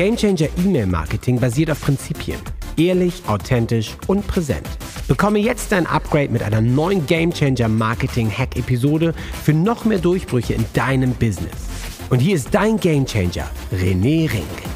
Gamechanger E-Mail Marketing basiert auf Prinzipien. Ehrlich, authentisch und präsent. Bekomme jetzt dein Upgrade mit einer neuen Gamechanger Marketing Hack Episode für noch mehr Durchbrüche in deinem Business. Und hier ist dein Gamechanger, René Rink.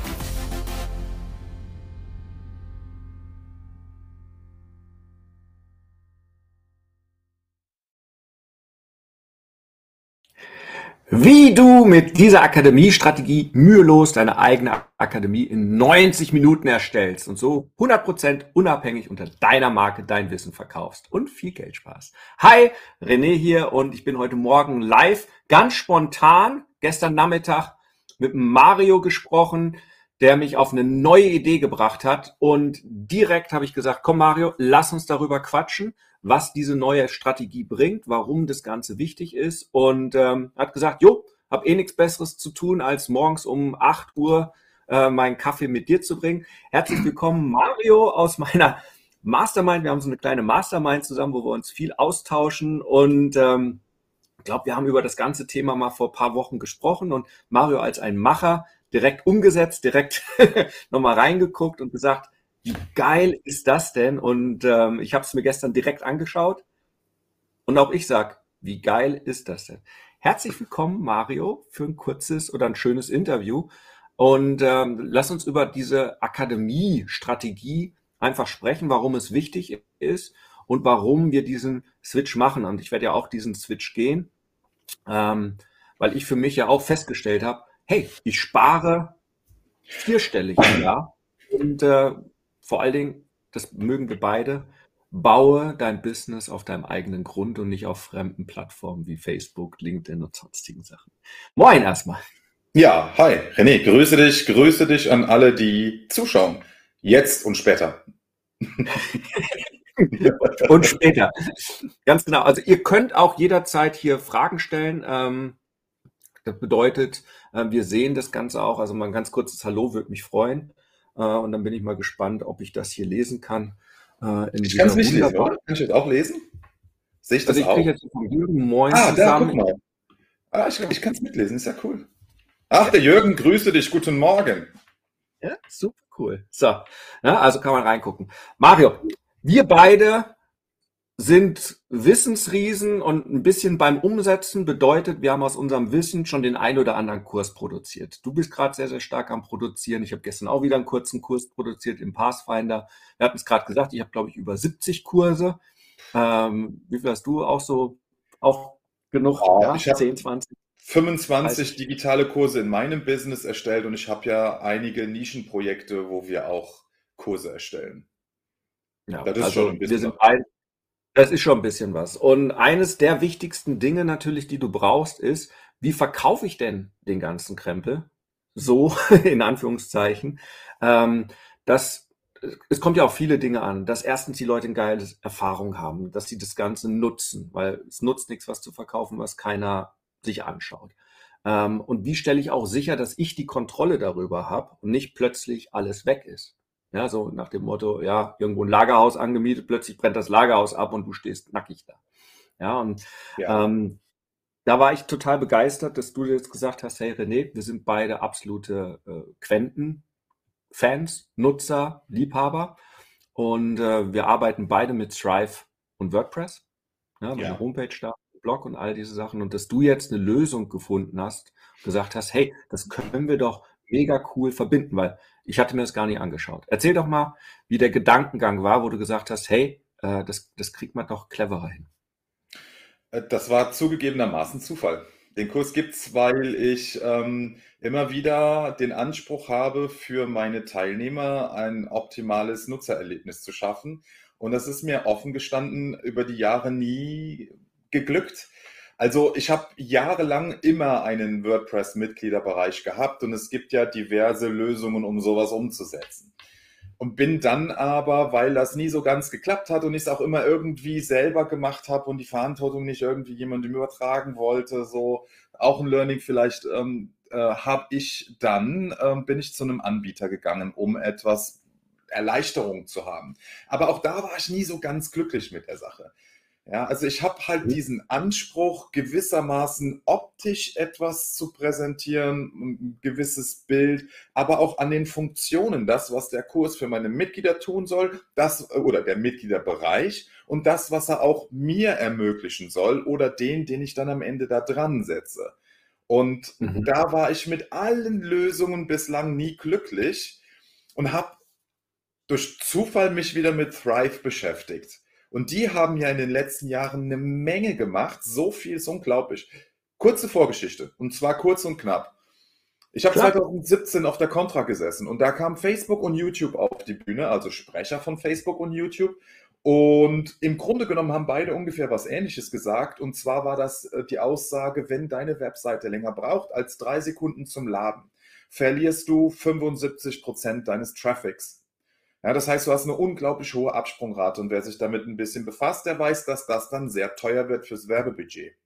Wie du mit dieser Akademiestrategie mühelos deine eigene Akademie in 90 Minuten erstellst und so 100% unabhängig unter deiner Marke dein Wissen verkaufst und viel Geld sparst. Hi, René hier und ich bin heute Morgen live, ganz spontan, gestern Nachmittag mit Mario gesprochen, der mich auf eine neue Idee gebracht hat und direkt habe ich gesagt, komm Mario, lass uns darüber quatschen was diese neue Strategie bringt, warum das Ganze wichtig ist und ähm, hat gesagt, jo, hab eh nichts Besseres zu tun, als morgens um 8 Uhr äh, meinen Kaffee mit dir zu bringen. Herzlich willkommen, Mario, aus meiner Mastermind. Wir haben so eine kleine Mastermind zusammen, wo wir uns viel austauschen und ähm, ich glaube, wir haben über das ganze Thema mal vor paar Wochen gesprochen und Mario als ein Macher direkt umgesetzt, direkt nochmal reingeguckt und gesagt, wie geil ist das denn? Und ähm, ich habe es mir gestern direkt angeschaut und auch ich sag, wie geil ist das denn? Herzlich willkommen, Mario, für ein kurzes oder ein schönes Interview. Und ähm, lass uns über diese Akademie-Strategie einfach sprechen, warum es wichtig ist und warum wir diesen Switch machen. Und ich werde ja auch diesen Switch gehen, ähm, weil ich für mich ja auch festgestellt habe, hey, ich spare vierstellig im Jahr und äh, vor allen Dingen, das mögen wir beide, baue dein Business auf deinem eigenen Grund und nicht auf fremden Plattformen wie Facebook, LinkedIn und sonstigen Sachen. Moin erstmal. Ja, hi, René, grüße dich, grüße dich an alle, die zuschauen. Jetzt und später. und später. Ganz genau. Also ihr könnt auch jederzeit hier Fragen stellen. Ähm, das bedeutet, äh, wir sehen das Ganze auch. Also mal ein ganz kurzes Hallo würde mich freuen. Äh, und dann bin ich mal gespannt, ob ich das hier lesen kann. Äh, ich kann es nicht lesen, oder? Kann ich das auch lesen? Sehe ich das also ich auch? jetzt von Jürgen Moin ah, zusammen. Da, guck mal. Ah, ich, ich kann es mitlesen, ist ja cool. Ach, der Jürgen, grüße dich, guten Morgen. Ja, super cool. So, ja, also kann man reingucken. Mario, wir beide sind Wissensriesen und ein bisschen beim Umsetzen bedeutet, wir haben aus unserem Wissen schon den ein oder anderen Kurs produziert. Du bist gerade sehr, sehr stark am Produzieren. Ich habe gestern auch wieder einen kurzen Kurs produziert im Pathfinder. Wir hatten es gerade gesagt, ich habe, glaube ich, über 70 Kurse. Ähm, wie viel hast du auch so? Auch genug? Oh, ja, ich 10, 20? 25 30. digitale Kurse in meinem Business erstellt und ich habe ja einige Nischenprojekte, wo wir auch Kurse erstellen. Ja, das ist also schon ein bisschen. Wir sind beide, das ist schon ein bisschen was. Und eines der wichtigsten Dinge natürlich, die du brauchst, ist, wie verkaufe ich denn den ganzen Krempel? So, in Anführungszeichen. Ähm, dass, es kommt ja auf viele Dinge an, dass erstens die Leute eine geile Erfahrung haben, dass sie das Ganze nutzen, weil es nutzt nichts, was zu verkaufen, was keiner sich anschaut. Ähm, und wie stelle ich auch sicher, dass ich die Kontrolle darüber habe und nicht plötzlich alles weg ist? Ja, so nach dem Motto, ja, irgendwo ein Lagerhaus angemietet, plötzlich brennt das Lagerhaus ab und du stehst nackig da. Ja, und ja. Ähm, da war ich total begeistert, dass du jetzt gesagt hast, hey René, wir sind beide absolute äh, Quenten-Fans, Nutzer, Liebhaber und äh, wir arbeiten beide mit Thrive und WordPress. Ja, ja. Homepage da, Blog und all diese Sachen und dass du jetzt eine Lösung gefunden hast, gesagt hast, hey, das können wir doch mega cool verbinden, weil ich hatte mir das gar nicht angeschaut. Erzähl doch mal, wie der Gedankengang war, wo du gesagt hast, hey, äh, das, das kriegt man doch cleverer hin. Äh, das war zugegebenermaßen Zufall. Den Kurs gibt es, weil ich ähm, immer wieder den Anspruch habe, für meine Teilnehmer ein optimales Nutzererlebnis zu schaffen. Und das ist mir offen gestanden über die Jahre nie geglückt. Also ich habe jahrelang immer einen WordPress-Mitgliederbereich gehabt und es gibt ja diverse Lösungen, um sowas umzusetzen. Und bin dann aber, weil das nie so ganz geklappt hat und ich es auch immer irgendwie selber gemacht habe und die Verantwortung nicht irgendwie jemandem übertragen wollte, so auch ein Learning vielleicht, ähm, äh, habe ich dann, äh, bin ich zu einem Anbieter gegangen, um etwas Erleichterung zu haben. Aber auch da war ich nie so ganz glücklich mit der Sache. Ja, also ich habe halt Mhm. diesen Anspruch, gewissermaßen optisch etwas zu präsentieren, ein gewisses Bild, aber auch an den Funktionen, das, was der Kurs für meine Mitglieder tun soll, das oder der Mitgliederbereich und das, was er auch mir ermöglichen soll oder den, den ich dann am Ende da dran setze. Und Mhm. da war ich mit allen Lösungen bislang nie glücklich und habe durch Zufall mich wieder mit Thrive beschäftigt. Und die haben ja in den letzten Jahren eine Menge gemacht. So viel ist unglaublich. Kurze Vorgeschichte. Und zwar kurz und knapp. Ich habe Klar. 2017 auf der Contra gesessen und da kam Facebook und YouTube auf die Bühne, also Sprecher von Facebook und YouTube. Und im Grunde genommen haben beide ungefähr was Ähnliches gesagt. Und zwar war das äh, die Aussage, wenn deine Webseite länger braucht als drei Sekunden zum Laden, verlierst du 75 Prozent deines Traffics. Ja, das heißt, du hast eine unglaublich hohe Absprungrate und wer sich damit ein bisschen befasst, der weiß, dass das dann sehr teuer wird fürs Werbebudget.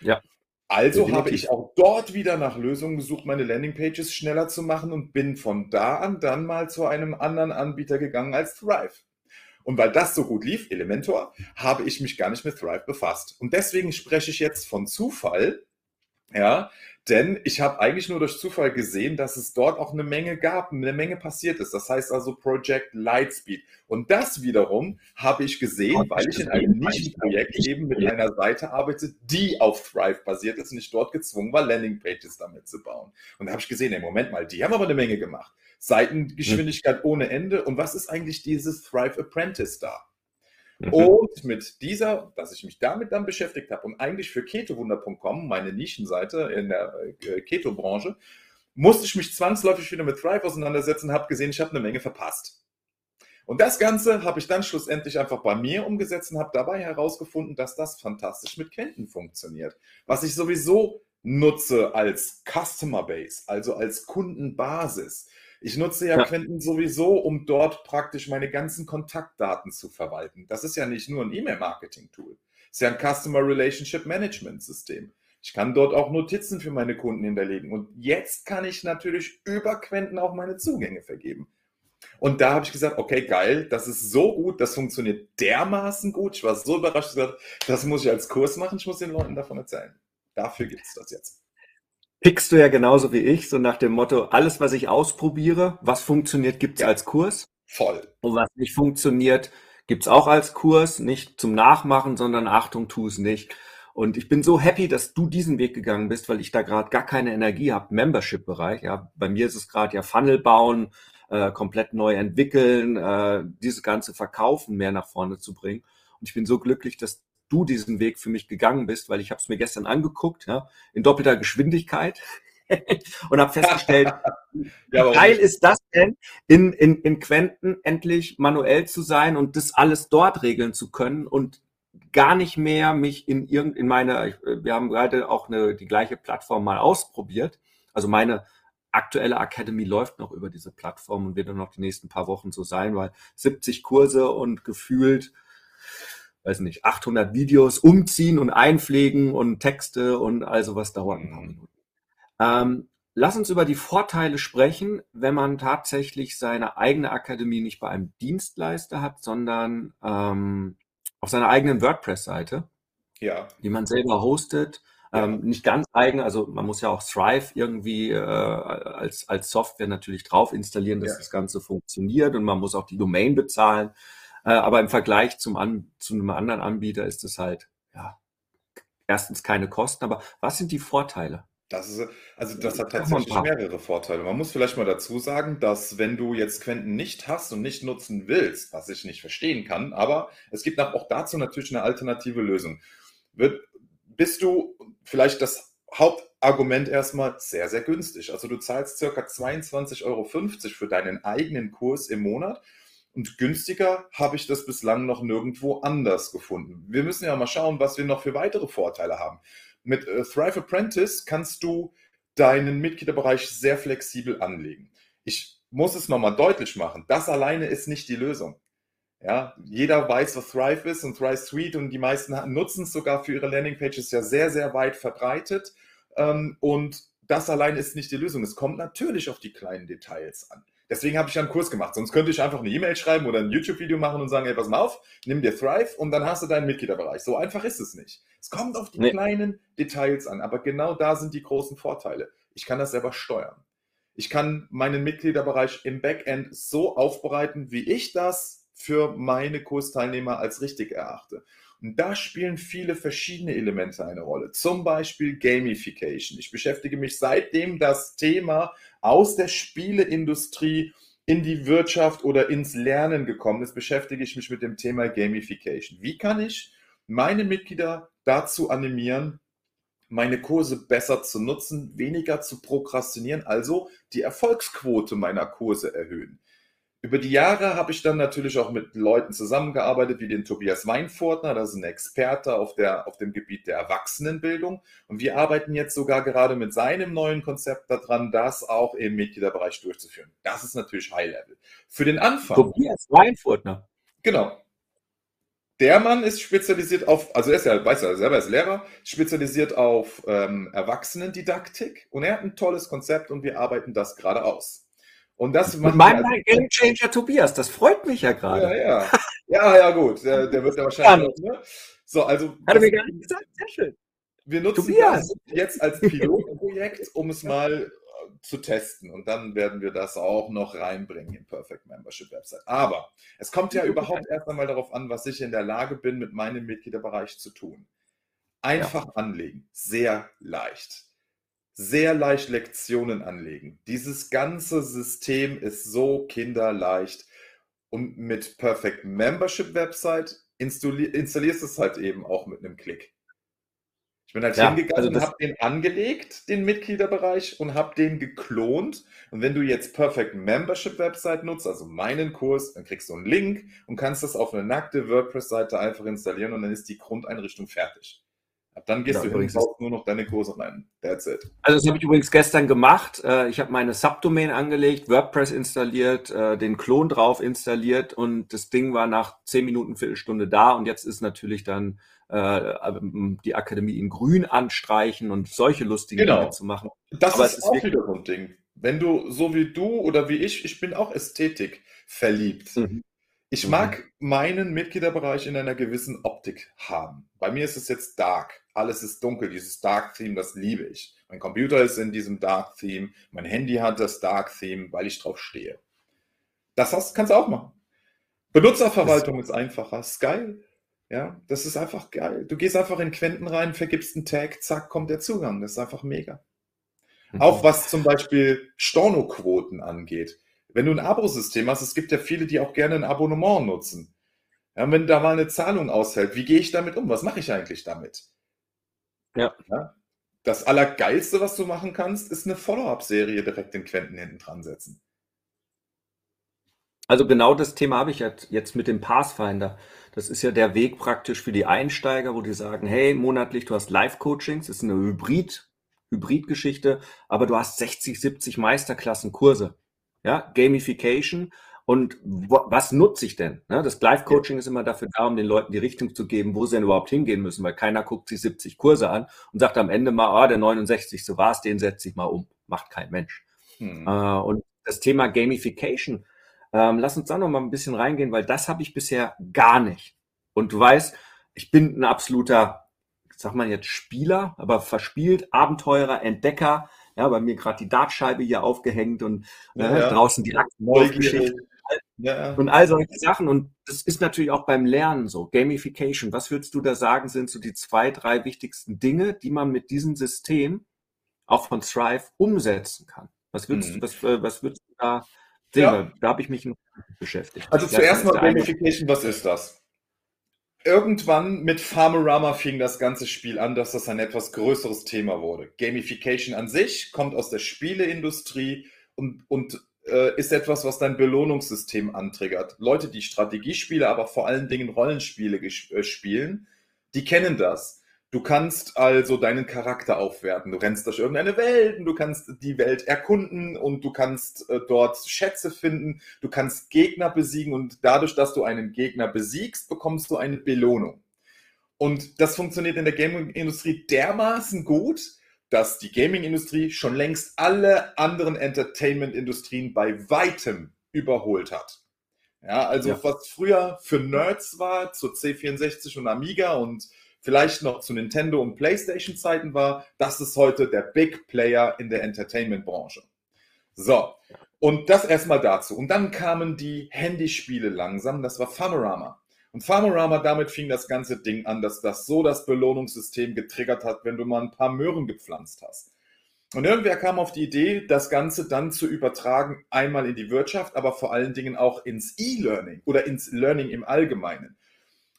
Ja, Also definitiv. habe ich auch dort wieder nach Lösungen gesucht, meine Landingpages schneller zu machen und bin von da an dann mal zu einem anderen Anbieter gegangen als Thrive. Und weil das so gut lief, Elementor, habe ich mich gar nicht mit Thrive befasst. Und deswegen spreche ich jetzt von Zufall, ja, denn ich habe eigentlich nur durch Zufall gesehen, dass es dort auch eine Menge gab, eine Menge passiert ist. Das heißt also Project Lightspeed. Und das wiederum habe ich gesehen, weil ich in einem Nischenprojekt eben mit einer Seite arbeite, die auf Thrive basiert ist und ich dort gezwungen war, Landingpages damit zu bauen. Und da habe ich gesehen, ey, Moment mal, die haben aber eine Menge gemacht. Seitengeschwindigkeit ohne Ende. Und was ist eigentlich dieses Thrive Apprentice da? Mhm. Und mit dieser, dass ich mich damit dann beschäftigt habe und eigentlich für ketowunder.com, meine Nischenseite in der äh, Keto-Branche, musste ich mich zwangsläufig wieder mit Thrive auseinandersetzen und habe gesehen, ich habe eine Menge verpasst. Und das Ganze habe ich dann schlussendlich einfach bei mir umgesetzt und habe dabei herausgefunden, dass das fantastisch mit Quenten funktioniert. Was ich sowieso nutze als Customer Base, also als Kundenbasis. Ich nutze ja, Ja. Quenten sowieso, um dort praktisch meine ganzen Kontaktdaten zu verwalten. Das ist ja nicht nur ein E-Mail-Marketing-Tool. Es ist ja ein Customer Relationship Management System. Ich kann dort auch Notizen für meine Kunden hinterlegen. Und jetzt kann ich natürlich über Quenten auch meine Zugänge vergeben. Und da habe ich gesagt, okay, geil, das ist so gut, das funktioniert dermaßen gut. Ich war so überrascht, ich gesagt, das muss ich als Kurs machen, ich muss den Leuten davon erzählen. Dafür gibt es das jetzt. Pickst du ja genauso wie ich, so nach dem Motto, alles, was ich ausprobiere, was funktioniert, gibt's Ja. als Kurs. Voll. Und was nicht funktioniert, gibt's auch als Kurs, nicht zum Nachmachen, sondern Achtung, tu es nicht. Und ich bin so happy, dass du diesen Weg gegangen bist, weil ich da gerade gar keine Energie habe. Membership-Bereich, ja, bei mir ist es gerade ja Funnel bauen, äh, komplett neu entwickeln, äh, dieses ganze Verkaufen mehr nach vorne zu bringen. Und ich bin so glücklich, dass du diesen Weg für mich gegangen bist, weil ich habe es mir gestern angeguckt, ja, in doppelter Geschwindigkeit und habe festgestellt, Ja, wie geil ist das denn, in, in, in Quenten endlich manuell zu sein und das alles dort regeln zu können und gar nicht mehr mich in irgend, in meine, ich- wir haben gerade auch eine, die gleiche Plattform mal ausprobiert. Also meine aktuelle Academy läuft noch über diese Plattform und wird dann noch die nächsten paar Wochen so sein, weil 70 Kurse und gefühlt, weiß nicht, 800 Videos umziehen und einpflegen und Texte und also was dauert ein paar Mhm. Minuten. Ähm, lass uns über die Vorteile sprechen, wenn man tatsächlich seine eigene Akademie nicht bei einem Dienstleister hat, sondern ähm, auf seiner eigenen WordPress-Seite, Ja, die man selber hostet. Ja. Ähm, nicht ganz eigen, also man muss ja auch Thrive irgendwie äh, als, als Software natürlich drauf installieren, dass Ja. das Ganze funktioniert und man muss auch die Domain bezahlen. Äh, aber im Vergleich zum An zu einem anderen Anbieter ist es halt, ja, erstens keine Kosten, aber was sind die Vorteile? das ist, also das hat mal ein tatsächlich mehrere Vorteile. Man muss vielleicht mal dazu sagen, dass wenn du jetzt Quenten nicht hast und nicht nutzen willst, was ich nicht verstehen kann, aber es gibt auch auch dazu natürlich eine alternative Lösung. Wird, bist du vielleicht das Hauptargument erstmal sehr, sehr günstig. Also du zahlst circa 22,50 Euro für deinen eigenen Kurs im Monat. Und günstiger habe ich das bislang noch nirgendwo anders gefunden. Wir müssen ja mal schauen, was wir noch für weitere Vorteile haben. Mit äh, Thrive Apprentice kannst du deinen Mitgliederbereich sehr flexibel anlegen. Ich muss es nochmal deutlich machen. Das alleine ist nicht die Lösung. Ja, jeder weiß, was Thrive ist und Thrive Suite und die meisten nutzen es sogar für ihre Landingpages ja sehr, sehr weit verbreitet. Ähm, und das allein ist nicht die Lösung. Es kommt natürlich auf die kleinen Details an. Deswegen habe ich ja einen Kurs gemacht. Sonst könnte ich einfach eine E-Mail schreiben oder ein YouTube-Video machen und sagen, hey, pass mal auf, nimm dir Thrive und dann hast du deinen Mitgliederbereich. So einfach ist es nicht. Es kommt auf die nee. kleinen Details an, aber genau da sind die großen Vorteile. Ich kann das selber steuern. Ich kann meinen Mitgliederbereich im Backend so aufbereiten, wie ich das für meine Kursteilnehmer als richtig erachte. Und da spielen viele verschiedene Elemente eine Rolle. Zum Beispiel Gamification. Ich beschäftige mich seitdem das Thema aus der Spieleindustrie in die Wirtschaft oder ins Lernen gekommen ist, beschäftige ich mich mit dem Thema Gamification. Wie kann ich meine Mitglieder dazu animieren, meine Kurse besser zu nutzen, weniger zu prokrastinieren, also die Erfolgsquote meiner Kurse erhöhen? Über die Jahre habe ich dann natürlich auch mit Leuten zusammengearbeitet, wie den Tobias Weinfurtner, das ist ein Experte auf, der, auf dem Gebiet der Erwachsenenbildung. Und wir arbeiten jetzt sogar gerade mit seinem neuen Konzept daran, das auch im Mitgliederbereich durchzuführen. Das ist natürlich High Level. Für den Anfang. Tobias Weinfurtner. Genau. Der Mann ist spezialisiert auf, also er ist ja, weiß er selber ist Lehrer, spezialisiert auf ähm, Erwachsenendidaktik und er hat ein tolles Konzept und wir arbeiten das gerade aus. Und das macht mein also, Game Changer Tobias, das freut mich ja gerade. Ja, ja. Ja, ja, gut. Der, der wird ja wahrscheinlich. ne? So, also. Hat er mir gar nicht gesagt, sehr schön. Wir nutzen Tobias. das jetzt als Pilotprojekt, um es mal äh, zu testen. Und dann werden wir das auch noch reinbringen in Perfect Membership Website. Aber es kommt ja überhaupt erst einmal darauf an, was ich in der Lage bin, mit meinem Mitgliederbereich zu tun. Einfach ja. anlegen, sehr leicht sehr leicht Lektionen anlegen. Dieses ganze System ist so kinderleicht. Und mit Perfect Membership Website installierst du es halt eben auch mit einem Klick. Ich bin halt ja, hingegangen also und habe den angelegt, den Mitgliederbereich, und habe den geklont. Und wenn du jetzt Perfect Membership Website nutzt, also meinen Kurs, dann kriegst du einen Link und kannst das auf eine nackte WordPress-Seite einfach installieren und dann ist die Grundeinrichtung fertig. Ab dann gehst ja, du übrigens nur noch deine Kurse rein. That's it. Also das habe ich übrigens gestern gemacht. Äh, ich habe meine Subdomain angelegt, WordPress installiert, äh, den Klon drauf installiert und das Ding war nach zehn Minuten, Viertelstunde da und jetzt ist natürlich dann äh, die Akademie in grün anstreichen und solche lustigen genau. Dinge zu machen. Das Aber ist, ist auch wieder so ein Ding. Wenn du so wie du oder wie ich, ich bin auch Ästhetik verliebt. Mhm. Ich mag mhm. meinen Mitgliederbereich in einer gewissen Optik haben. Bei mir ist es jetzt dark. Alles ist dunkel. Dieses Dark Theme, das liebe ich. Mein Computer ist in diesem Dark Theme. Mein Handy hat das Dark Theme, weil ich drauf stehe. Das hast, kannst du auch machen. Benutzerverwaltung ist einfacher. Ist geil. Ja, das ist einfach geil. Du gehst einfach in Quenten rein, vergibst einen Tag, zack, kommt der Zugang. Das ist einfach mega. Mhm. Auch was zum Beispiel Stornoquoten angeht wenn du ein Abo-System hast, es gibt ja viele, die auch gerne ein Abonnement nutzen. Ja, wenn da mal eine Zahlung ausfällt, wie gehe ich damit um? Was mache ich eigentlich damit? Ja. ja. Das Allergeilste, was du machen kannst, ist eine Follow-up-Serie direkt in Quenten hinten dran setzen. Also genau das Thema habe ich jetzt mit dem Pathfinder. Das ist ja der Weg praktisch für die Einsteiger, wo die sagen, hey, monatlich, du hast Live-Coachings, ist eine Hybrid, Hybrid-Geschichte, aber du hast 60, 70 Meisterklassen-Kurse ja, Gamification. Und was nutze ich denn? Ne? Das Live-Coaching ist immer dafür da, um den Leuten die Richtung zu geben, wo sie denn überhaupt hingehen müssen, weil keiner guckt sich 70 Kurse an und sagt am Ende mal, ah, der 69. So war's, den setze ich mal um. Macht kein Mensch. Hm. Äh, und das Thema Gamification, ähm, lass uns da noch mal ein bisschen reingehen, weil das habe ich bisher gar nicht. Und du weißt, ich bin ein absoluter, sag mal jetzt Spieler, aber verspielt, Abenteurer, Entdecker, ja, bei mir gerade die Dartscheibe hier aufgehängt und ja, äh, ja. draußen die Akten aufgeschickt. Ja. Und all solche Sachen. Und das ist natürlich auch beim Lernen so. Gamification. Was würdest du da sagen, sind so die zwei, drei wichtigsten Dinge, die man mit diesem System auch von Thrive umsetzen kann? Was würdest, mhm. du, was, äh, was würdest du da sehen? Da habe ich mich noch beschäftigt. Also zuerst mal Gamification, was ist das? Irgendwann mit Farmerama fing das ganze Spiel an, dass das ein etwas größeres Thema wurde. Gamification an sich kommt aus der Spieleindustrie und, und äh, ist etwas, was dein Belohnungssystem antriggert. Leute, die Strategiespiele, aber vor allen Dingen Rollenspiele äh, spielen, die kennen das. Du kannst also deinen Charakter aufwerten. Du rennst durch irgendeine Welt und du kannst die Welt erkunden und du kannst äh, dort Schätze finden. Du kannst Gegner besiegen und dadurch, dass du einen Gegner besiegst, bekommst du eine Belohnung. Und das funktioniert in der Gaming-Industrie dermaßen gut, dass die Gaming-Industrie schon längst alle anderen Entertainment-Industrien bei weitem überholt hat. Ja, also ja. was früher für Nerds war, zu C64 und Amiga und vielleicht noch zu Nintendo und PlayStation Zeiten war, das ist heute der Big Player in der Entertainment-Branche. So, und das erstmal dazu. Und dann kamen die Handyspiele langsam, das war Famorama. Und Farmorama, damit fing das ganze Ding an, dass das so das Belohnungssystem getriggert hat, wenn du mal ein paar Möhren gepflanzt hast. Und irgendwer kam auf die Idee, das Ganze dann zu übertragen, einmal in die Wirtschaft, aber vor allen Dingen auch ins E-Learning oder ins Learning im Allgemeinen.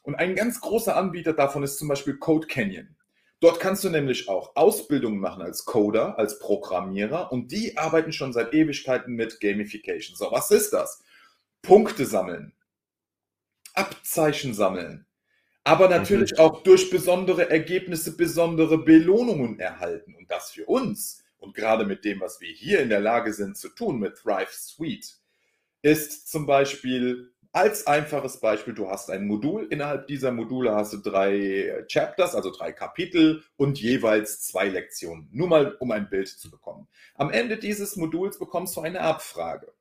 Und ein ganz großer Anbieter davon ist zum Beispiel Code Canyon. Dort kannst du nämlich auch Ausbildungen machen als Coder, als Programmierer und die arbeiten schon seit Ewigkeiten mit Gamification. So, was ist das? Punkte sammeln, Abzeichen sammeln, aber natürlich mhm. auch durch besondere Ergebnisse besondere Belohnungen erhalten. Und das für uns, und gerade mit dem, was wir hier in der Lage sind zu tun mit Thrive Suite, ist zum Beispiel als einfaches Beispiel, du hast ein Modul, innerhalb dieser Module hast du drei Chapters, also drei Kapitel und jeweils zwei Lektionen. Nur mal, um ein Bild zu bekommen. Am Ende dieses Moduls bekommst du eine Abfrage.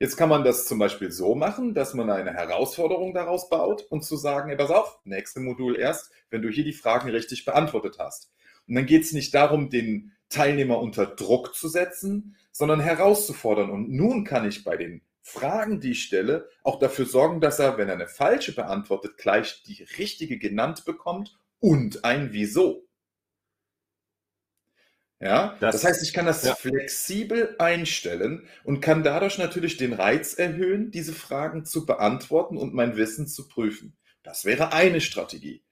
Jetzt kann man das zum Beispiel so machen, dass man eine Herausforderung daraus baut und zu sagen, ey, pass auf, nächste Modul erst, wenn du hier die Fragen richtig beantwortet hast. Und dann geht es nicht darum, den Teilnehmer unter Druck zu setzen, sondern herauszufordern. Und nun kann ich bei den Fragen, die ich stelle, auch dafür sorgen, dass er, wenn er eine falsche beantwortet, gleich die richtige genannt bekommt und ein Wieso. Ja, das, das heißt, ich kann das ja. flexibel einstellen und kann dadurch natürlich den Reiz erhöhen, diese Fragen zu beantworten und mein Wissen zu prüfen. Das wäre eine Strategie.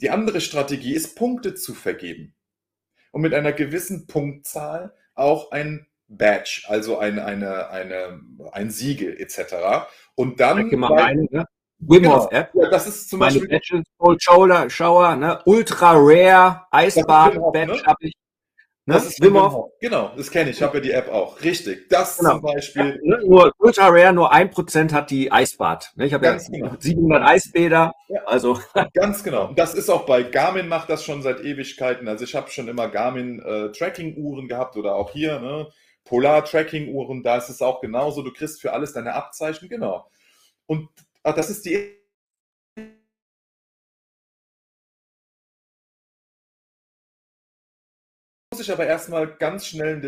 Die andere Strategie ist, Punkte zu vergeben und mit einer gewissen Punktzahl auch ein Badge, also eine, eine, eine, ein Siegel etc. Und dann. Mal rein, ne? Wim genau. Hof App. Ja, das ist zum Meine Beispiel. Badges, Cold Shoulder, Shower, ne? Ultra Rare, Eisbad, Badge ne? habe ich. Ne? Das ist Wim Hof. Genau, das kenne ich. Ich habe ja die App auch. Richtig. Das genau. zum Beispiel. Ja, nur Ultra Rare, nur ein Prozent hat die Eisbad. Ne? Ich habe ja genau. 700 Eisbäder. Ja. Also. Ganz genau. Das ist auch bei Garmin macht das schon seit Ewigkeiten. Also ich habe schon immer Garmin äh, Tracking Uhren gehabt oder auch hier ne? Polar Tracking Uhren. Da ist es auch genauso. Du kriegst für alles deine Abzeichen. Genau. Und ach, das ist die muss ich aber erstmal ganz schnell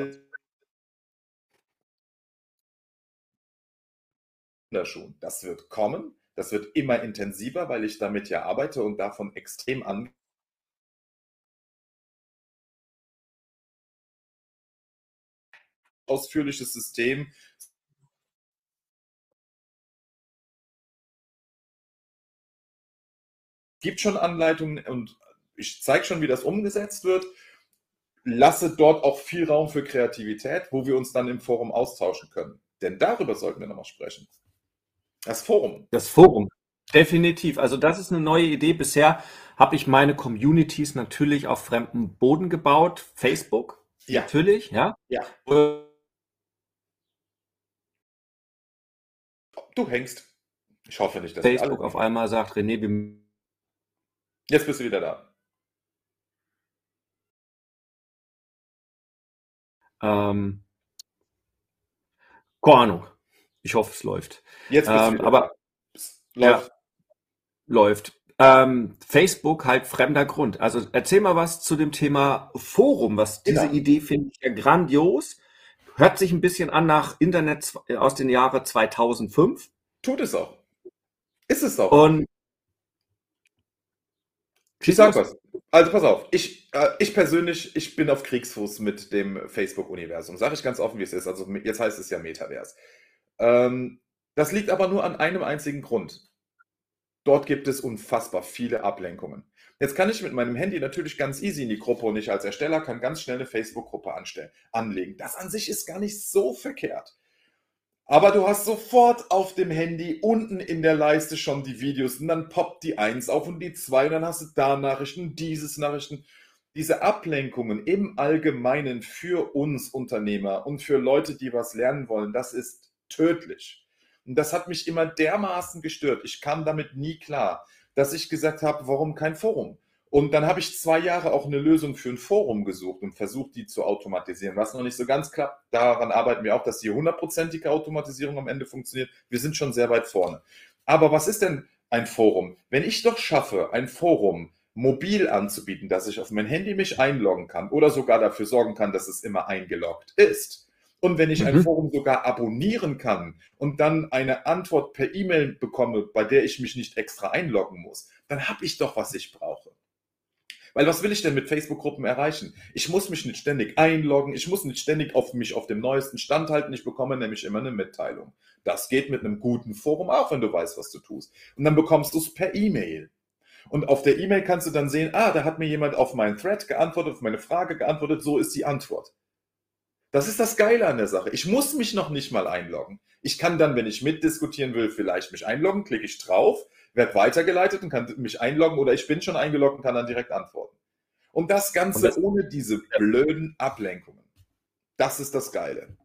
schon. Das wird kommen. Das wird immer intensiver, weil ich damit ja arbeite und davon extrem an. Ausführliches System. Gibt schon Anleitungen und ich zeige schon, wie das umgesetzt wird lasse dort auch viel Raum für Kreativität, wo wir uns dann im Forum austauschen können. Denn darüber sollten wir nochmal sprechen. Das Forum. Das Forum. Definitiv. Also das ist eine neue Idee. Bisher habe ich meine Communities natürlich auf fremdem Boden gebaut. Facebook. Ja. Natürlich, ja. Ja. Du hängst. Ich hoffe nicht, dass Facebook auf einmal sagt, René, wir Jetzt bist du wieder da. Ähm, keine Ahnung. Ich hoffe, es läuft. Jetzt ähm, aber läuft. Ja, läuft. Ähm, Facebook halt fremder Grund. Also erzähl mal was zu dem Thema Forum. Was diese ja. Idee finde ich ja grandios. Hört sich ein bisschen an nach Internet aus den Jahren 2005. Tut es auch. Ist es auch. Und ich sag was. Also pass auf, ich, äh, ich persönlich, ich bin auf Kriegsfuß mit dem Facebook-Universum. Sage ich ganz offen, wie es ist. Also jetzt heißt es ja Metaverse. Ähm, das liegt aber nur an einem einzigen Grund. Dort gibt es unfassbar viele Ablenkungen. Jetzt kann ich mit meinem Handy natürlich ganz easy in die Gruppe und ich als Ersteller kann ganz schnell eine Facebook-Gruppe anlegen. Das an sich ist gar nicht so verkehrt. Aber du hast sofort auf dem Handy unten in der Leiste schon die Videos und dann poppt die 1 auf und die 2 und dann hast du da Nachrichten, dieses Nachrichten. Diese Ablenkungen im Allgemeinen für uns Unternehmer und für Leute, die was lernen wollen, das ist tödlich. Und das hat mich immer dermaßen gestört. Ich kam damit nie klar, dass ich gesagt habe, warum kein Forum? Und dann habe ich zwei Jahre auch eine Lösung für ein Forum gesucht und versucht, die zu automatisieren. Was noch nicht so ganz klappt, daran arbeiten wir auch, dass die hundertprozentige Automatisierung am Ende funktioniert. Wir sind schon sehr weit vorne. Aber was ist denn ein Forum? Wenn ich doch schaffe, ein Forum mobil anzubieten, dass ich auf mein Handy mich einloggen kann oder sogar dafür sorgen kann, dass es immer eingeloggt ist. Und wenn ich mhm. ein Forum sogar abonnieren kann und dann eine Antwort per E-Mail bekomme, bei der ich mich nicht extra einloggen muss, dann habe ich doch, was ich brauche. Weil was will ich denn mit Facebook-Gruppen erreichen? Ich muss mich nicht ständig einloggen, ich muss nicht ständig auf mich auf dem neuesten Stand halten, ich bekomme nämlich immer eine Mitteilung. Das geht mit einem guten Forum auch, wenn du weißt, was du tust. Und dann bekommst du es per E-Mail. Und auf der E-Mail kannst du dann sehen, ah, da hat mir jemand auf meinen Thread geantwortet, auf meine Frage geantwortet, so ist die Antwort. Das ist das Geile an der Sache. Ich muss mich noch nicht mal einloggen. Ich kann dann, wenn ich mitdiskutieren will, vielleicht mich einloggen, klicke ich drauf, werde weitergeleitet und kann mich einloggen oder ich bin schon eingeloggt und kann dann direkt antworten. Und das Ganze und das, ohne diese blöden Ablenkungen. Das ist das Geile.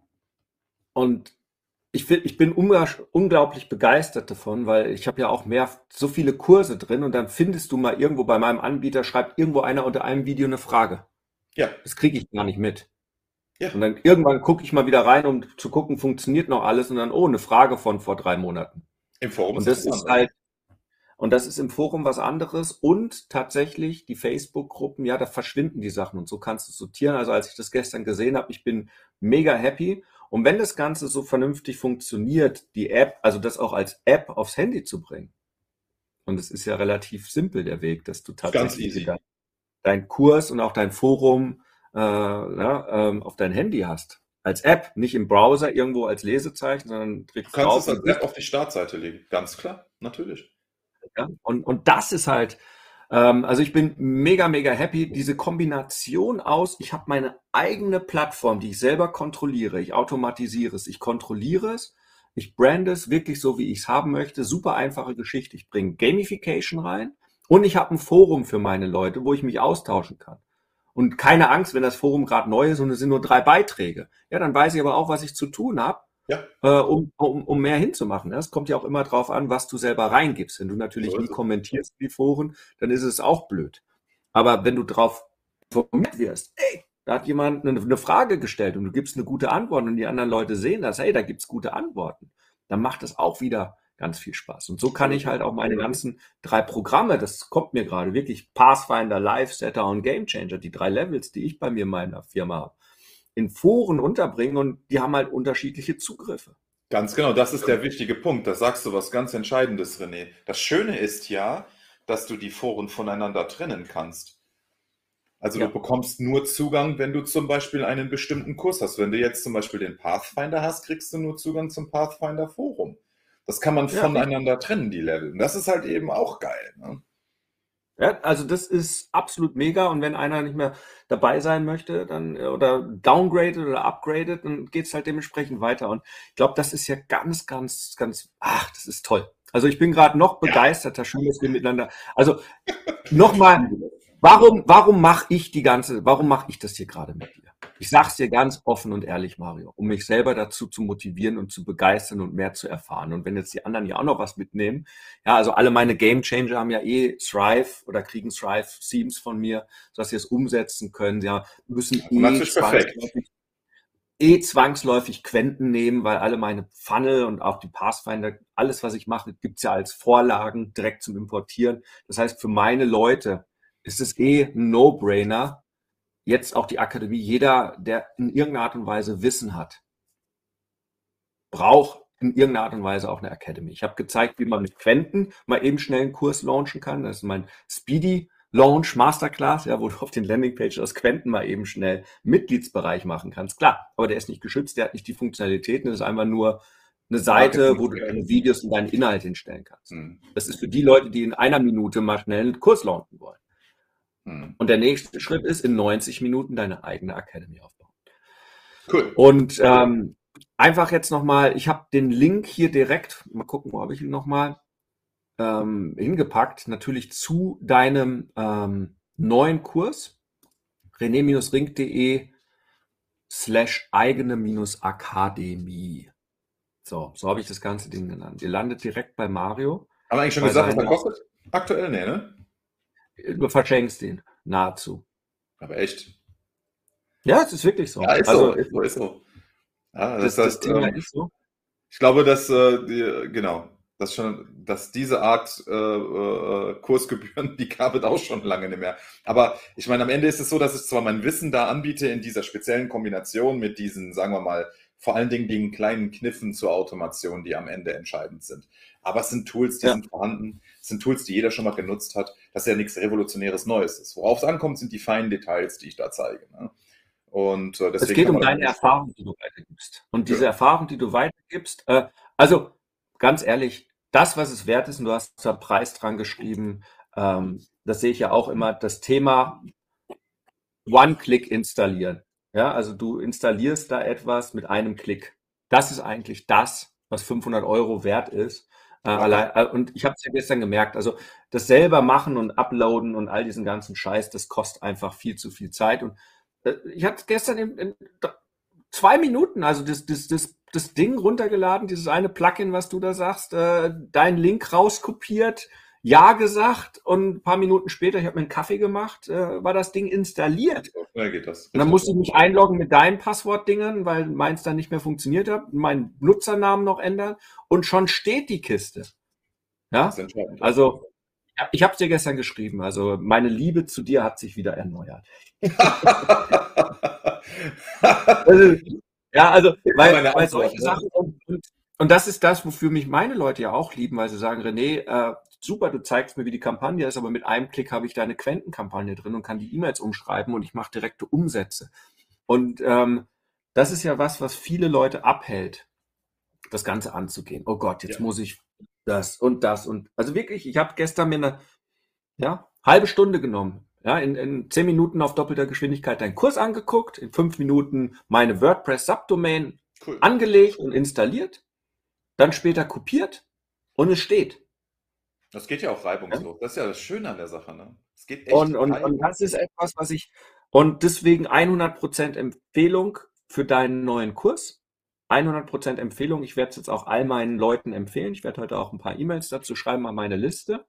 Und ich, find, ich bin unglaublich begeistert davon, weil ich habe ja auch mehr so viele Kurse drin und dann findest du mal irgendwo bei meinem Anbieter, schreibt irgendwo einer unter einem Video eine Frage. Ja. Das kriege ich gar nicht mit. Ja. Und dann irgendwann gucke ich mal wieder rein, um zu gucken, funktioniert noch alles und dann, oh, eine Frage von vor drei Monaten. Im Forum und das ist, ist halt, und das ist im Forum was anderes und tatsächlich die Facebook-Gruppen, ja, da verschwinden die Sachen und so kannst du sortieren. Also als ich das gestern gesehen habe, ich bin mega happy. Und wenn das Ganze so vernünftig funktioniert, die App, also das auch als App aufs Handy zu bringen, und es ist ja relativ simpel der Weg, dass du tatsächlich dein, dein Kurs und auch dein Forum äh, ja, ähm, auf dein Handy hast. Als App, nicht im Browser irgendwo als Lesezeichen, sondern du kannst es als App auf die Startseite legen. Ganz klar, natürlich. Ja? Und, und das ist halt, ähm, also ich bin mega, mega happy. Diese Kombination aus, ich habe meine eigene Plattform, die ich selber kontrolliere, ich automatisiere es, ich kontrolliere es, ich brande es wirklich so, wie ich es haben möchte. Super einfache Geschichte. Ich bringe Gamification rein und ich habe ein Forum für meine Leute, wo ich mich austauschen kann. Und keine Angst, wenn das Forum gerade neu ist und es sind nur drei Beiträge. Ja, dann weiß ich aber auch, was ich zu tun habe ja. Äh, um, um, um mehr hinzumachen. Es kommt ja auch immer drauf an, was du selber reingibst. Wenn du natürlich so nie kommentierst die Foren, dann ist es auch blöd. Aber wenn du drauf informiert wirst, ey, da hat jemand eine, eine, Frage gestellt und du gibst eine gute Antwort und die anderen Leute sehen das, hey, da gibt's gute Antworten, dann macht es auch wieder ganz viel Spaß. Und so kann ich halt auch meine ganzen drei Programme, das kommt mir gerade wirklich, Pathfinder, Live Setter und Game Changer, die drei Levels, die ich bei mir in meiner Firma habe, in Foren unterbringen und die haben halt unterschiedliche Zugriffe. Ganz genau, das ist der wichtige Punkt. Da sagst du was ganz Entscheidendes, René. Das Schöne ist ja, dass du die Foren voneinander trennen kannst. Also ja. du bekommst nur Zugang, wenn du zum Beispiel einen bestimmten Kurs hast. Wenn du jetzt zum Beispiel den Pathfinder hast, kriegst du nur Zugang zum Pathfinder Forum. Das kann man ja, voneinander trennen, die Level. Und das ist halt eben auch geil. Ne? Ja, also das ist absolut mega und wenn einer nicht mehr dabei sein möchte, dann äh, oder downgradet oder upgradet, dann geht's halt dementsprechend weiter. Und ich glaube, das ist ja ganz, ganz, ganz, ach, das ist toll. Also ich bin gerade noch begeisterter, schön, dass wir miteinander. Also nochmal, warum, warum mache ich die ganze, warum mache ich das hier gerade mit dir? Ich sag's dir ganz offen und ehrlich, Mario, um mich selber dazu zu motivieren und zu begeistern und mehr zu erfahren. Und wenn jetzt die anderen ja auch noch was mitnehmen, ja, also alle meine Game Changer haben ja eh Thrive oder kriegen Thrive Themes von mir, sodass sie es umsetzen können. Ja, müssen eh zwangsläufig, eh zwangsläufig Quenten nehmen, weil alle meine Funnel und auch die Pathfinder, alles, was ich mache, gibt's ja als Vorlagen direkt zum Importieren. Das heißt, für meine Leute ist es eh ein No-Brainer, jetzt auch die Akademie, jeder, der in irgendeiner Art und Weise Wissen hat, braucht in irgendeiner Art und Weise auch eine Academy. Ich habe gezeigt, wie man mit Quenten mal eben schnell einen Kurs launchen kann. Das ist mein Speedy Launch Masterclass, ja, wo du auf den Landingpage aus Quenten mal eben schnell Mitgliedsbereich machen kannst. Klar, aber der ist nicht geschützt, der hat nicht die Funktionalitäten, das ist einfach nur eine Seite, wo du deine Videos und deinen Inhalt hinstellen kannst. Mhm. Das ist für die Leute, die in einer Minute mal schnell einen Kurs launchen wollen. Mhm. Und der nächste Schritt ist, in 90 Minuten deine eigene Academy aufbauen. Cool. Und ähm, einfach jetzt nochmal, ich habe den Link hier direkt, mal gucken, wo habe ich ihn nochmal, ähm, hingepackt, natürlich zu deinem ähm, neuen Kurs, rené-ring.de slash eigene-akademie. So, so habe ich das ganze Ding genannt. Ihr landet direkt bei Mario. Haben wir eigentlich schon gesagt, was er kostet? Aktuell, nee, ne? Du verschenkst ihn nahezu. Aber echt? Ja, es ist wirklich so. Ja, ist also, so, ist so, ist so. Ja, das, das, das heißt, Thema ähm, ist so. ich glaube, dass äh, die, genau, dass schon, dass diese Art äh, äh, Kursgebühren, die gab es auch schon lange nicht mehr. Aber ich meine, am Ende ist es so, dass ich zwar mein Wissen da anbiete in dieser speziellen Kombination mit diesen, sagen wir mal, vor allen Dingen den kleinen Kniffen zur Automation, die am Ende entscheidend sind. Aber es sind Tools, die Ja. sind vorhanden, es sind Tools, die jeder schon mal genutzt hat. Das ist ja nichts Revolutionäres Neues ist. Worauf es ankommt, sind die feinen Details, die ich da zeige. Ne? Und äh, Es geht um deine Erfahrung, die du weitergibst. Und diese Ja. Erfahrung, die du weitergibst, äh, also ganz ehrlich, das, was es wert ist, und du hast da Preis dran geschrieben, ähm, das sehe ich ja auch immer, das Thema One-Click installieren. Ja, also du installierst da etwas mit einem Klick. Das ist eigentlich das, was 500 Euro wert ist. Äh, allein, äh, und ich habe es ja gestern gemerkt, also das selber machen und uploaden und all diesen ganzen Scheiß, das kostet einfach viel zu viel Zeit. Und äh, ich hatte gestern in, in zwei Minuten, also das, das, das, das Ding runtergeladen, dieses eine Plugin, was du da sagst, äh, deinen Link rauskopiert, ja gesagt und ein paar Minuten später, ich habe mir einen Kaffee gemacht, äh, war das Ding installiert. Schnell geht das. Und dann musste ich mich einloggen mit deinen Passwortdingern, weil meins dann nicht mehr funktioniert hat, meinen Nutzernamen noch ändern und schon steht die Kiste. Ja, Das ist entscheidend. also ja, ich habe es dir gestern geschrieben, also meine Liebe zu dir hat sich wieder erneuert. Also, ja, also, weil, meine weil solche ne? Sachen und, und, und das ist das, wofür mich meine Leute ja auch lieben, weil sie sagen, René, äh, super, du zeigst mir, wie die Kampagne ist, aber mit einem Klick habe ich deine Quentenkampagne drin und kann die E-Mails umschreiben und ich mache direkte Umsätze. Und ähm, das ist ja was, was viele Leute abhält, das Ganze anzugehen. Oh Gott, jetzt Ja. muss ich das und das und also wirklich, ich habe gestern mir eine ja, halbe Stunde genommen. Ja, in, in zehn Minuten auf doppelter Geschwindigkeit deinen Kurs angeguckt, in fünf Minuten meine WordPress-Subdomain Cool. angelegt und installiert, dann später kopiert und es steht. Das geht ja auch reibungslos. Das ist ja das Schöne an der Sache. Ne? Es geht echt Und, und, und das ist etwas, was ich, und deswegen 100% Empfehlung für deinen neuen Kurs. 100% Empfehlung. Ich werde es jetzt auch all meinen Leuten empfehlen. Ich werde heute auch ein paar E-Mails dazu schreiben an meine Liste.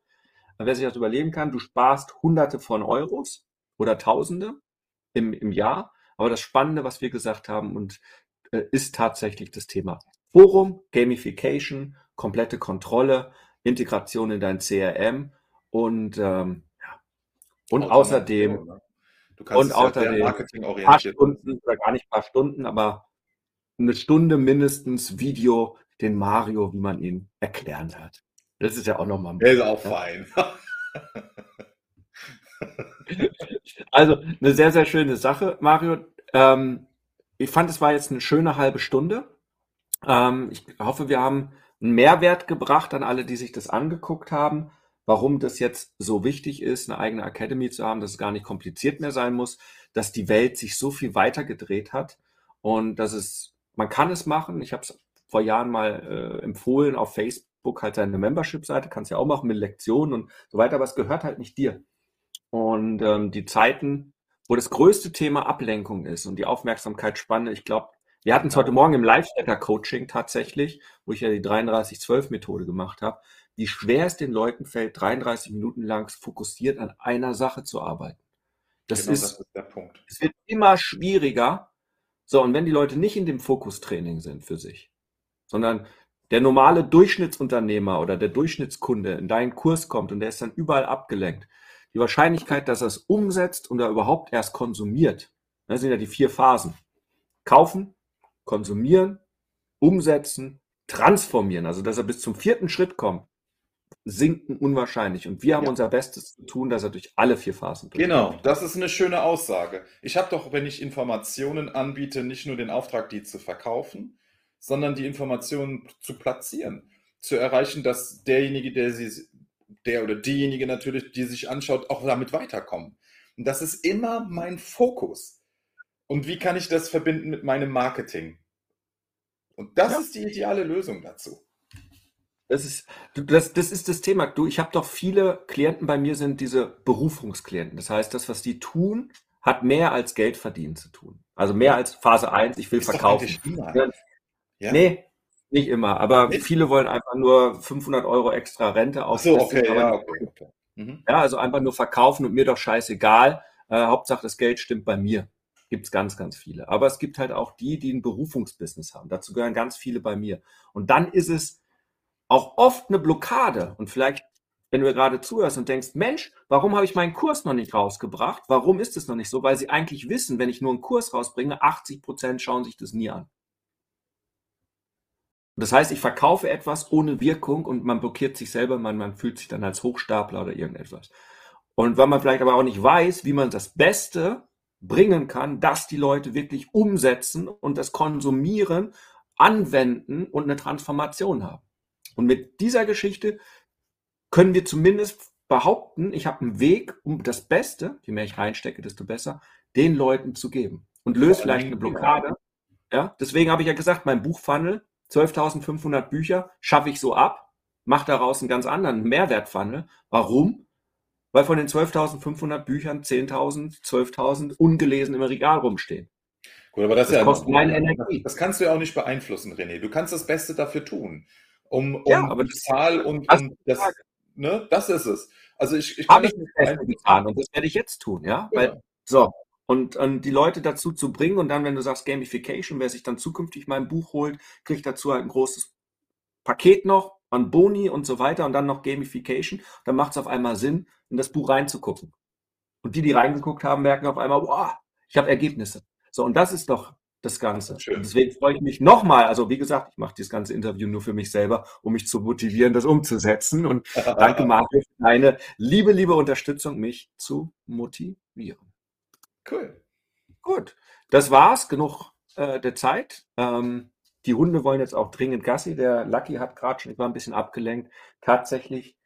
Wer sich das überlegen kann, du sparst Hunderte von Euros oder Tausende im, im Jahr. Aber das Spannende, was wir gesagt haben, und äh, ist tatsächlich das Thema Forum, Gamification, komplette Kontrolle, Integration in dein CRM und, ähm, ja. und außerdem ne? Du kannst und außerdem paar marketingorientiert Stunden oder gar nicht paar Stunden, aber eine Stunde mindestens Video den Mario, wie man ihn erklären hat. Das ist ja auch nochmal. Der ist auch Ja. fein. Also eine sehr, sehr schöne Sache, Mario. Ähm, ich fand, es war jetzt eine schöne halbe Stunde. Ähm, ich hoffe, wir haben einen Mehrwert gebracht an alle, die sich das angeguckt haben, warum das jetzt so wichtig ist, eine eigene Academy zu haben, dass es gar nicht kompliziert mehr sein muss, dass die Welt sich so viel weiter gedreht hat und dass es, man kann es machen. Ich habe es vor Jahren mal äh, empfohlen auf Facebook, halt seine Membership-Seite, kannst ja auch machen mit Lektionen und so weiter, aber es gehört halt nicht dir. Und ähm, die Zeiten, wo das größte Thema Ablenkung ist und die Aufmerksamkeitsspanne, ich glaube, wir hatten es heute Morgen im Live-Coaching tatsächlich, wo ich ja die 33-12-Methode gemacht habe, wie schwer es den Leuten fällt, 33 Minuten lang fokussiert an einer Sache zu arbeiten. Das genau ist, das ist der Punkt. es wird immer schwieriger. So, und wenn die Leute nicht in dem Fokustraining sind für sich, sondern der normale Durchschnittsunternehmer oder der Durchschnittskunde in deinen Kurs kommt und der ist dann überall abgelenkt, die Wahrscheinlichkeit, dass er es umsetzt und er überhaupt erst konsumiert, das sind ja die vier Phasen. Kaufen, konsumieren, umsetzen, transformieren, also dass er bis zum vierten Schritt kommt, sinken unwahrscheinlich. Und wir haben Ja. unser Bestes zu tun, dass er durch alle vier Phasen durchkommt. Genau, das ist eine schöne Aussage. Ich habe doch, wenn ich Informationen anbiete, nicht nur den Auftrag, die zu verkaufen, sondern die Informationen zu platzieren, zu erreichen, dass derjenige, der sie, der oder diejenige natürlich, die sich anschaut, auch damit weiterkommen. Und das ist immer mein Fokus. Und wie kann ich das verbinden mit meinem Marketing? Und das Ja. ist die ideale Lösung dazu. Das ist, das, das ist das Thema. Du, ich habe doch viele Klienten bei mir sind diese Berufungsklienten. Das heißt, das, was die tun, hat mehr als Geld verdienen zu tun. Also mehr als Phase 1, ich will Ist verkaufen. Ja. Ja? Nee, nicht immer. Aber Nicht? viele wollen einfach nur 500 Euro extra Rente Ach so, okay, ja, okay. Mhm. Ja, also einfach nur verkaufen und mir doch scheißegal. Äh, Hauptsache das Geld stimmt bei mir. Gibt's ganz, ganz viele. Aber es gibt halt auch die, die ein Berufungsbusiness haben. Dazu gehören ganz viele bei mir. Und dann ist es auch oft eine Blockade. Und vielleicht, wenn du gerade zuhörst und denkst, Mensch, warum habe ich meinen Kurs noch nicht rausgebracht? Warum ist es noch nicht so? Weil sie eigentlich wissen, wenn ich nur einen Kurs rausbringe, 80 Prozent schauen sich das nie an. Das heißt, ich verkaufe etwas ohne Wirkung und man blockiert sich selber, man, man fühlt sich dann als Hochstapler oder irgendetwas. Und weil man vielleicht aber auch nicht weiß, wie man das Beste bringen kann, dass die Leute wirklich umsetzen und das konsumieren, anwenden und eine Transformation haben. Und mit dieser Geschichte können wir zumindest behaupten, ich habe einen Weg, um das Beste, je mehr ich reinstecke, desto besser, den Leuten zu geben. Und löse vielleicht eine Blockade. Ja, deswegen habe ich ja gesagt, mein Buchfunnel 12.500 Bücher schaffe ich so ab, mache daraus einen ganz anderen Mehrwertfunnel. Warum? Weil von den 12.500 Büchern 10.000, 12.000 ungelesen im Regal rumstehen. Gut, aber das, das ja kostet meine Energie. Das kannst du ja auch nicht beeinflussen, René. Du kannst das Beste dafür tun, um, um ja, aber die Zahl und, und das, ne, das ist es. Also ich, ich habe ich das Beste getan und das werde ich jetzt tun, ja, ja. weil so und, und die Leute dazu zu bringen und dann, wenn du sagst Gamification, wer sich dann zukünftig mein Buch holt, kriegt dazu halt ein großes Paket noch an Boni und so weiter und dann noch Gamification, dann macht es auf einmal Sinn, in das Buch reinzugucken. Und die, die reingeguckt haben, merken auf einmal, wow, ich habe Ergebnisse. So, und das ist doch das Ganze. Schön. Deswegen freue ich mich nochmal, also wie gesagt, ich mache dieses ganze Interview nur für mich selber, um mich zu motivieren, das umzusetzen. Und danke, Marco, für deine liebe, liebe Unterstützung, mich zu motivieren. Cool. Gut, das war's. Genug äh, der Zeit. Ähm, die Hunde wollen jetzt auch dringend Gassi. Der Lucky hat gerade schon, ich war ein bisschen abgelenkt, tatsächlich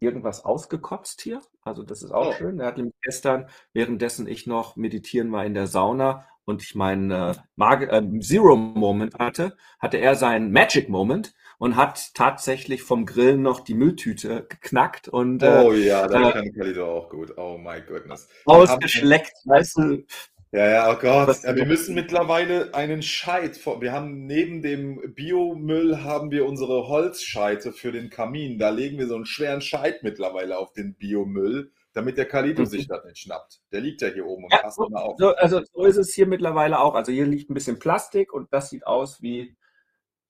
irgendwas ausgekotzt hier. Also das ist auch oh. schön. Er hat nämlich gestern, währenddessen ich noch meditieren war in der Sauna und ich meinen äh, äh, Zero Moment hatte, hatte er seinen Magic Moment und hat tatsächlich vom Grillen noch die Mülltüte geknackt und äh, Oh ja, das äh, kann Kalido auch gut. Oh my goodness. Ausgeschleckt, weißt du. Ja, ja, oh Gott. Ja, wir müssen mittlerweile einen Scheit vor. Wir haben neben dem Biomüll haben wir unsere Holzscheite für den Kamin. Da legen wir so einen schweren Scheit mittlerweile auf den Biomüll, damit der Kalido mhm. sich das nicht schnappt. Der liegt ja hier oben und ja, passt immer auf. So, also so ist es hier mittlerweile auch. Also hier liegt ein bisschen Plastik und das sieht aus wie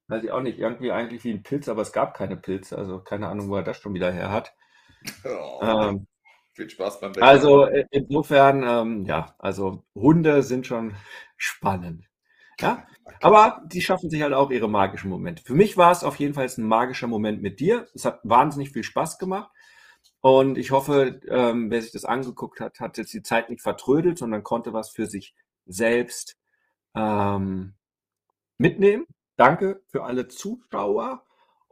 Weiß ich auch nicht, irgendwie eigentlich wie ein Pilz, aber es gab keine Pilze, also keine Ahnung, wo er das schon wieder her hat. Oh, ähm, viel Spaß beim Wecken. Also äh, insofern, ähm, ja, also Hunde sind schon spannend. Ja, aber die schaffen sich halt auch ihre magischen Momente. Für mich war es auf jeden Fall ein magischer Moment mit dir. Es hat wahnsinnig viel Spaß gemacht. Und ich hoffe, ähm, wer sich das angeguckt hat, hat jetzt die Zeit nicht vertrödelt, sondern konnte was für sich selbst ähm, mitnehmen. Danke für alle Zuschauer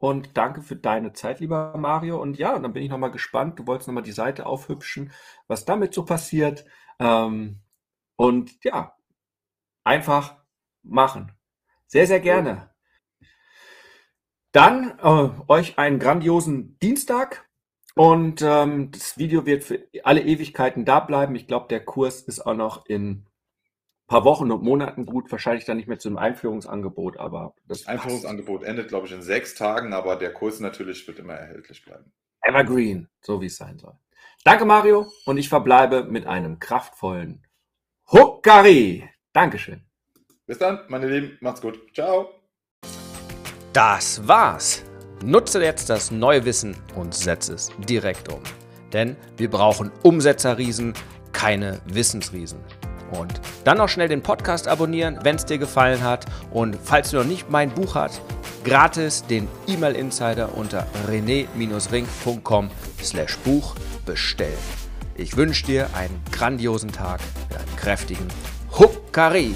und danke für deine Zeit, lieber Mario. Und ja, dann bin ich nochmal gespannt. Du wolltest nochmal die Seite aufhübschen, was damit so passiert. Ähm, und ja, einfach machen. Sehr, sehr gerne. Dann äh, euch einen grandiosen Dienstag. Und ähm, das Video wird für alle Ewigkeiten da bleiben. Ich glaube, der Kurs ist auch noch in paar Wochen und Monaten gut, wahrscheinlich dann nicht mehr zu einem Einführungsangebot, aber das Einführungsangebot passt. endet, glaube ich, in sechs Tagen, aber der Kurs natürlich wird immer erhältlich bleiben. Evergreen, so wie es sein soll. Danke, Mario, und ich verbleibe mit einem kraftvollen Huckari. Dankeschön. Bis dann, meine Lieben, macht's gut. Ciao. Das war's. Nutze jetzt das neue Wissen und setze es direkt um. Denn wir brauchen Umsetzerriesen, keine Wissensriesen. Und dann noch schnell den Podcast abonnieren, wenn es dir gefallen hat. Und falls du noch nicht mein Buch hast, gratis den E-Mail Insider unter rené-ring.com slash Buch bestellen. Ich wünsche dir einen grandiosen Tag mit einem kräftigen Huckari.